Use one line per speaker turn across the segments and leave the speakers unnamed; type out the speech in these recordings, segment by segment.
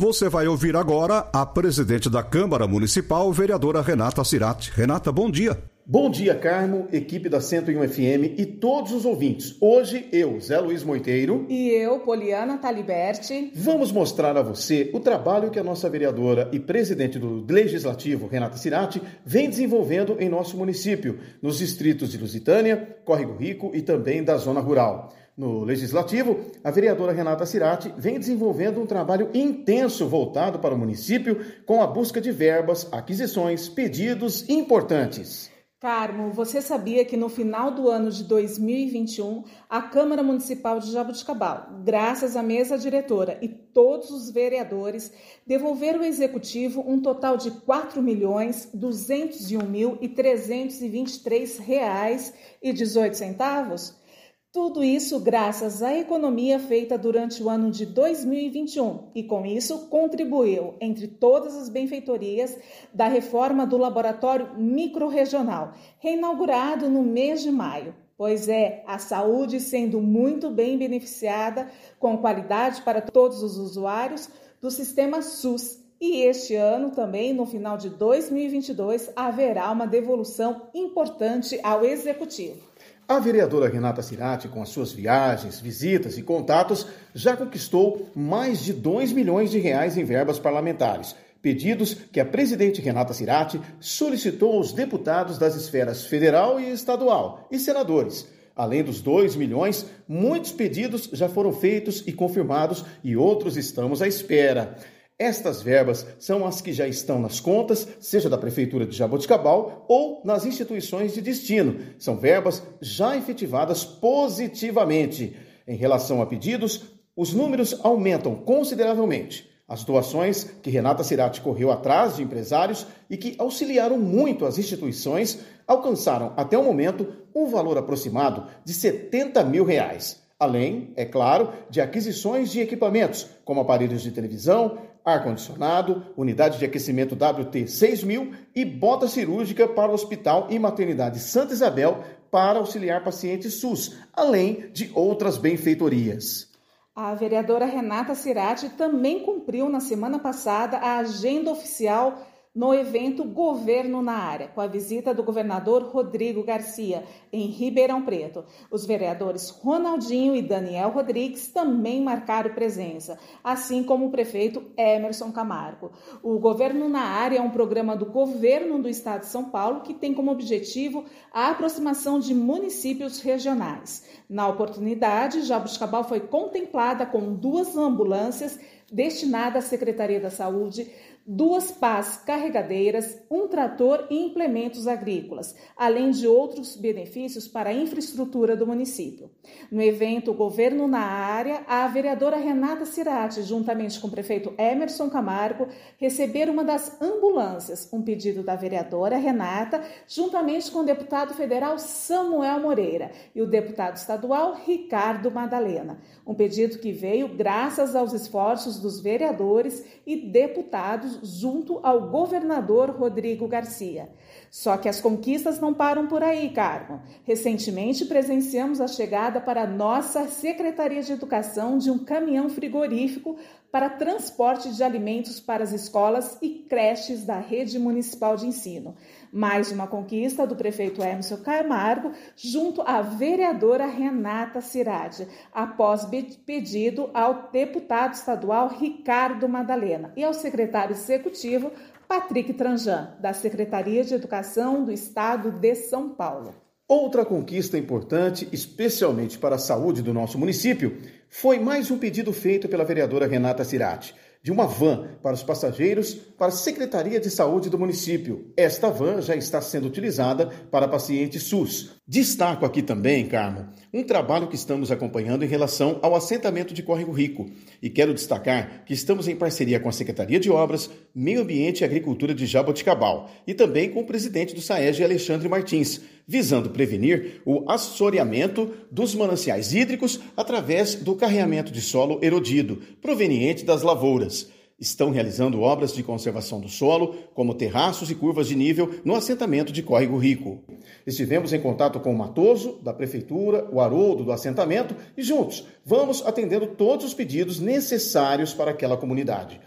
Você vai ouvir agora a presidente da Câmara Municipal, vereadora Renata Cirati. Renata, bom dia.
Bom dia, Carmo, equipe da 101 FM e todos os ouvintes. Hoje, eu, Zé Luiz Moiteiro.
E eu, Poliana Taliberti.
Vamos mostrar a você o trabalho que a nossa vereadora e presidente do Legislativo, Renata Cirati, vem desenvolvendo em nosso município, nos distritos de Lusitânia, Córrego Rico e também da Zona Rural. No Legislativo, a vereadora Renata Cirati vem desenvolvendo um trabalho intenso voltado para o município com a busca de verbas, aquisições, pedidos importantes.
Carmo, você sabia que no final do ano de 2021, a Câmara Municipal de Jaboticabal, graças à mesa diretora e todos os vereadores, devolveram ao Executivo um total de R$ 4.201.323,18? Tudo isso graças à economia feita durante o ano de 2021 e, com isso, contribuiu, entre todas as benfeitorias, da reforma do Laboratório Microrregional, reinaugurado no mês de maio. Pois é, a saúde sendo muito bem beneficiada, com qualidade para todos os usuários do sistema SUS. E este ano também, no final de 2022, haverá uma devolução importante ao Executivo.
A vereadora Renata Cirati, com as suas viagens, visitas e contatos, já conquistou mais de 2 milhões de reais em verbas parlamentares. Pedidos que a presidente Renata Cirati solicitou aos deputados das esferas federal e estadual e senadores. Além dos 2 milhões, muitos pedidos já foram feitos e confirmados e outros estamos à espera. Estas verbas são as que já estão nas contas, seja da Prefeitura de Jaboticabal ou nas instituições de destino. São verbas já efetivadas positivamente. Em relação a pedidos, os números aumentam consideravelmente. As doações que Renata Cirati correu atrás de empresários e que auxiliaram muito as instituições alcançaram, até o momento, um valor aproximado de 70 mil reais. Além, é claro, de aquisições de equipamentos, como aparelhos de televisão, ar-condicionado, unidade de aquecimento WT-6000 e bota cirúrgica para o Hospital e Maternidade Santa Isabel para auxiliar pacientes SUS, além de outras benfeitorias.
A vereadora Renata Cirati também cumpriu na semana passada a agenda oficial no evento Governo na Área, com a visita do governador Rodrigo Garcia, em Ribeirão Preto. Os vereadores Ronaldinho e Daniel Rodrigues também marcaram presença, assim como o prefeito Emerson Camargo. O Governo na Área é um programa do governo do estado de São Paulo que tem como objetivo a aproximação de municípios regionais. Na oportunidade, Jabuticabal foi contemplada com duas ambulâncias destinadas à Secretaria da Saúde duas pás carregadeiras, um trator e implementos agrícolas, além de outros benefícios para a infraestrutura do município. No evento Governo na Área, a vereadora Renata Cirati, juntamente com o prefeito Emerson Camargo, receberam uma das ambulâncias, um pedido da vereadora Renata, juntamente com o deputado federal Samuel Moreira e o deputado estadual Ricardo Madalena. Um pedido que veio graças aos esforços dos vereadores e deputados junto ao governador Rodrigo Garcia. Só que as conquistas não param por aí, Carmo. Recentemente presenciamos a chegada para nossa Secretaria de Educação de um caminhão frigorífico para transporte de alimentos para as escolas e creches da rede municipal de ensino. Mais uma conquista do prefeito Emerson Camargo junto à vereadora Renata Cirade, após pedido ao deputado estadual Ricardo Madalena e ao secretário executivo Patrick Tranjan, da Secretaria de Educação do Estado de São Paulo.
Outra conquista importante, especialmente para a saúde do nosso município, foi mais um pedido feito pela vereadora Renata Cirati, de uma van para os passageiros para a Secretaria de Saúde do município. Esta van já está sendo utilizada para pacientes SUS. Destaco aqui também, Carmo, um trabalho que estamos acompanhando em relação ao assentamento de Córrego Rico. E quero destacar que estamos em parceria com a Secretaria de Obras, Meio Ambiente e Agricultura de Jaboticabal e também com o presidente do SAEG, Alexandre Martins, visando prevenir o assoreamento dos mananciais hídricos através do carreamento de solo erodido, proveniente das lavouras estão realizando obras de conservação do solo, como terraços e curvas de nível, no assentamento de Córrego Rico. Estivemos em contato com o Matoso, da Prefeitura, o Haroldo, do assentamento, e juntos vamos atendendo todos os pedidos necessários para aquela comunidade.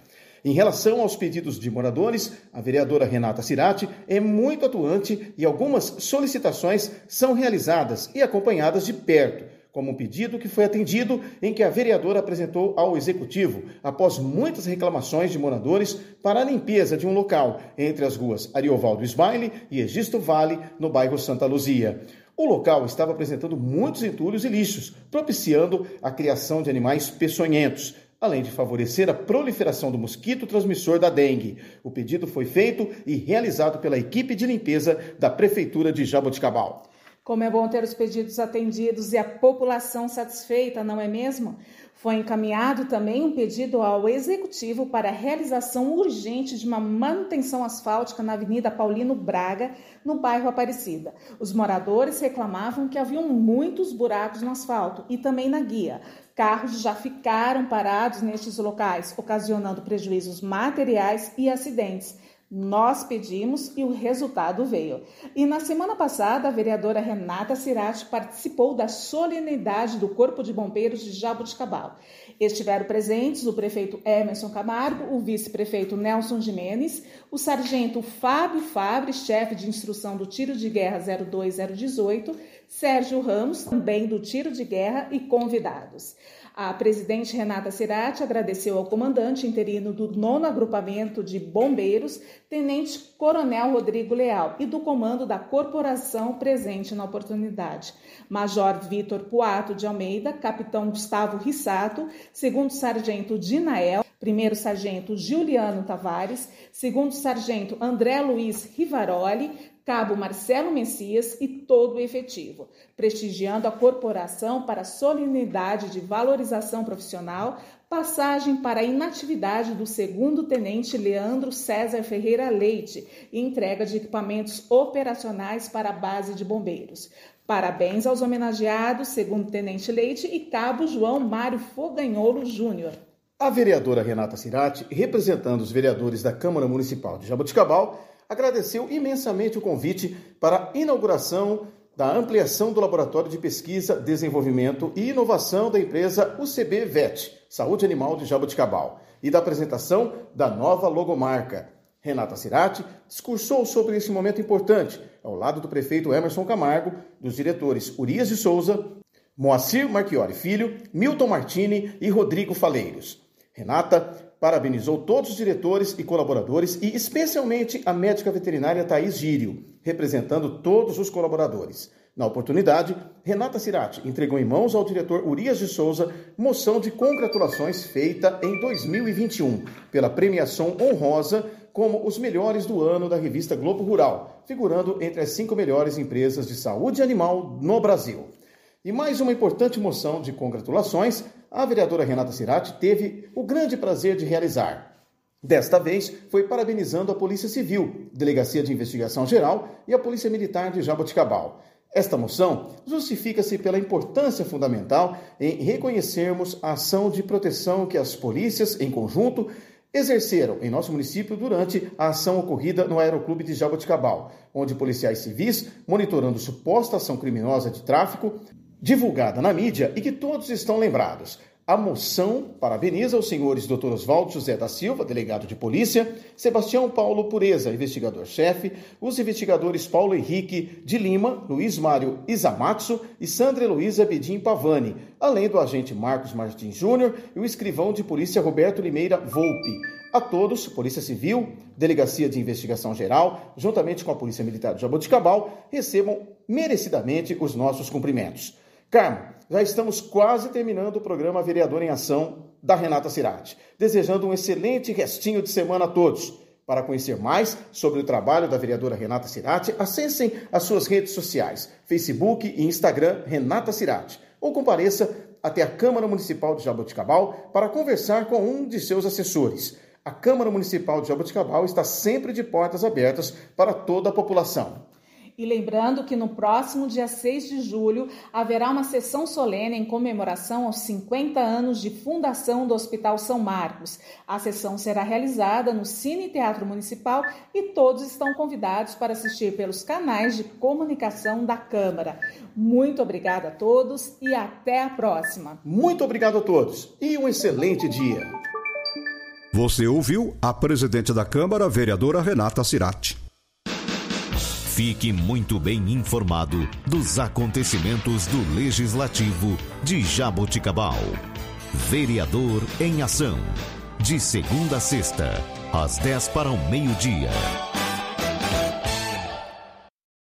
Em relação aos pedidos de moradores, a vereadora Renata Cirati é muito atuante e algumas solicitações são realizadas e acompanhadas de perto como um pedido que foi atendido em que a vereadora apresentou ao executivo após muitas reclamações de moradores para a limpeza de um local entre as ruas Ariovaldo Ismaile e Egisto Vale, no bairro Santa Luzia. O local estava apresentando muitos entulhos e lixos, propiciando a criação de animais peçonhentos, além de favorecer a proliferação do mosquito transmissor da dengue. O pedido foi feito e realizado pela equipe de limpeza da Prefeitura de Jaboticabal.
Como é bom ter os pedidos atendidos e a população satisfeita, não é mesmo? Foi encaminhado também um pedido ao Executivo para a realização urgente de uma manutenção asfáltica na Avenida Paulino Braga, no bairro Aparecida. Os moradores reclamavam que haviam muitos buracos no asfalto e também na guia. Carros já ficaram parados nestes locais, ocasionando prejuízos materiais e acidentes. Nós pedimos e o resultado veio. E na semana passada, a vereadora Renata Cirati participou da solenidade do Corpo de Bombeiros de Jaboticabal. Estiveram presentes o prefeito Emerson Camargo, o vice-prefeito Nelson Jimenez, o sargento Fábio Fabre, chefe de instrução do Tiro de Guerra 02018, Sérgio Ramos, também do Tiro de Guerra, e convidados. A presidente Renata Cirati agradeceu ao comandante interino do nono agrupamento de bombeiros, tenente coronel Rodrigo Leal, e do comando da corporação presente na oportunidade. Major Vitor Puato de Almeida, capitão Gustavo Rissato, segundo sargento Dinael, primeiro sargento Juliano Tavares, segundo sargento André Luiz Rivaroli, Cabo Marcelo Messias e todo o efetivo, prestigiando a corporação para solenidade de valorização profissional, passagem para a inatividade do segundo tenente Leandro César Ferreira Leite e entrega de equipamentos operacionais para a base de bombeiros. Parabéns aos homenageados, segundo tenente Leite e cabo João Mário Foganholo Júnior.
A vereadora Renata Cirati, representando os vereadores da Câmara Municipal de Jaboticabal, agradeceu imensamente o convite para a inauguração da ampliação do Laboratório de Pesquisa, Desenvolvimento e Inovação da empresa UCB VET, Saúde Animal de Jaboticabal, e da apresentação da nova logomarca. Renata Cirati discursou sobre esse momento importante, ao lado do prefeito Emerson Camargo, dos diretores Urias de Souza, Moacir Marchiori Filho, Milton Martini e Rodrigo Faleiros. Renata parabenizou todos os diretores e colaboradores e especialmente a médica veterinária Thaís Gírio, representando todos os colaboradores. Na oportunidade, Renata Cirati entregou em mãos ao diretor Urias de Souza moção de congratulações feita em 2021 pela premiação honrosa como os melhores do ano da revista Globo Rural, figurando entre as cinco melhores empresas de saúde animal no Brasil. E mais uma importante moção de congratulações a vereadora Renata Cirati teve o grande prazer de realizar. Desta vez, foi parabenizando a Polícia Civil, Delegacia de Investigação Geral e a Polícia Militar de Jaboticabal. Esta moção justifica-se pela importância fundamental em reconhecermos a ação de proteção que as polícias, em conjunto, exerceram em nosso município durante a ação ocorrida no Aeroclube de Jaboticabal, onde policiais civis, monitorando suposta ação criminosa de tráfico, divulgada na mídia e que todos estão lembrados. A moção parabeniza os senhores Dr. Oswaldo José da Silva, delegado de polícia, Sebastião Paulo Pureza, investigador-chefe, os investigadores Paulo Henrique de Lima, Luiz Mário Isamatsu e Sandra Heloísa Bedim Pavani, além do agente Marcos Martins Júnior e o escrivão de polícia Roberto Limeira Volpe. A todos, Polícia Civil, Delegacia de Investigação Geral, juntamente com a Polícia Militar de Jaboticabal, recebam merecidamente os nossos cumprimentos. Carmo, já estamos quase terminando o programa Vereador em Ação da Renata Cirati. Desejando um excelente restinho de semana a todos. Para conhecer mais sobre o trabalho da vereadora Renata Cirati, acessem as suas redes sociais, Facebook e Instagram Renata Cirati, ou compareça até a Câmara Municipal de Jaboticabal para conversar com um de seus assessores. A Câmara Municipal de Jaboticabal está sempre de portas abertas para toda a população.
E lembrando que no próximo dia 6 de julho haverá uma sessão solene em comemoração aos 50 anos de fundação do Hospital São Marcos. A sessão será realizada no Cine Teatro Municipal e todos estão convidados para assistir pelos canais de comunicação da Câmara. Muito obrigada a todos e até a próxima.
Muito obrigado a todos e um excelente dia.
Você ouviu a presidente da Câmara, vereadora Renata Cirati.
Fique muito bem informado dos acontecimentos do Legislativo de Jaboticabal. Vereador em Ação. De segunda a sexta, às 10 para o meio-dia.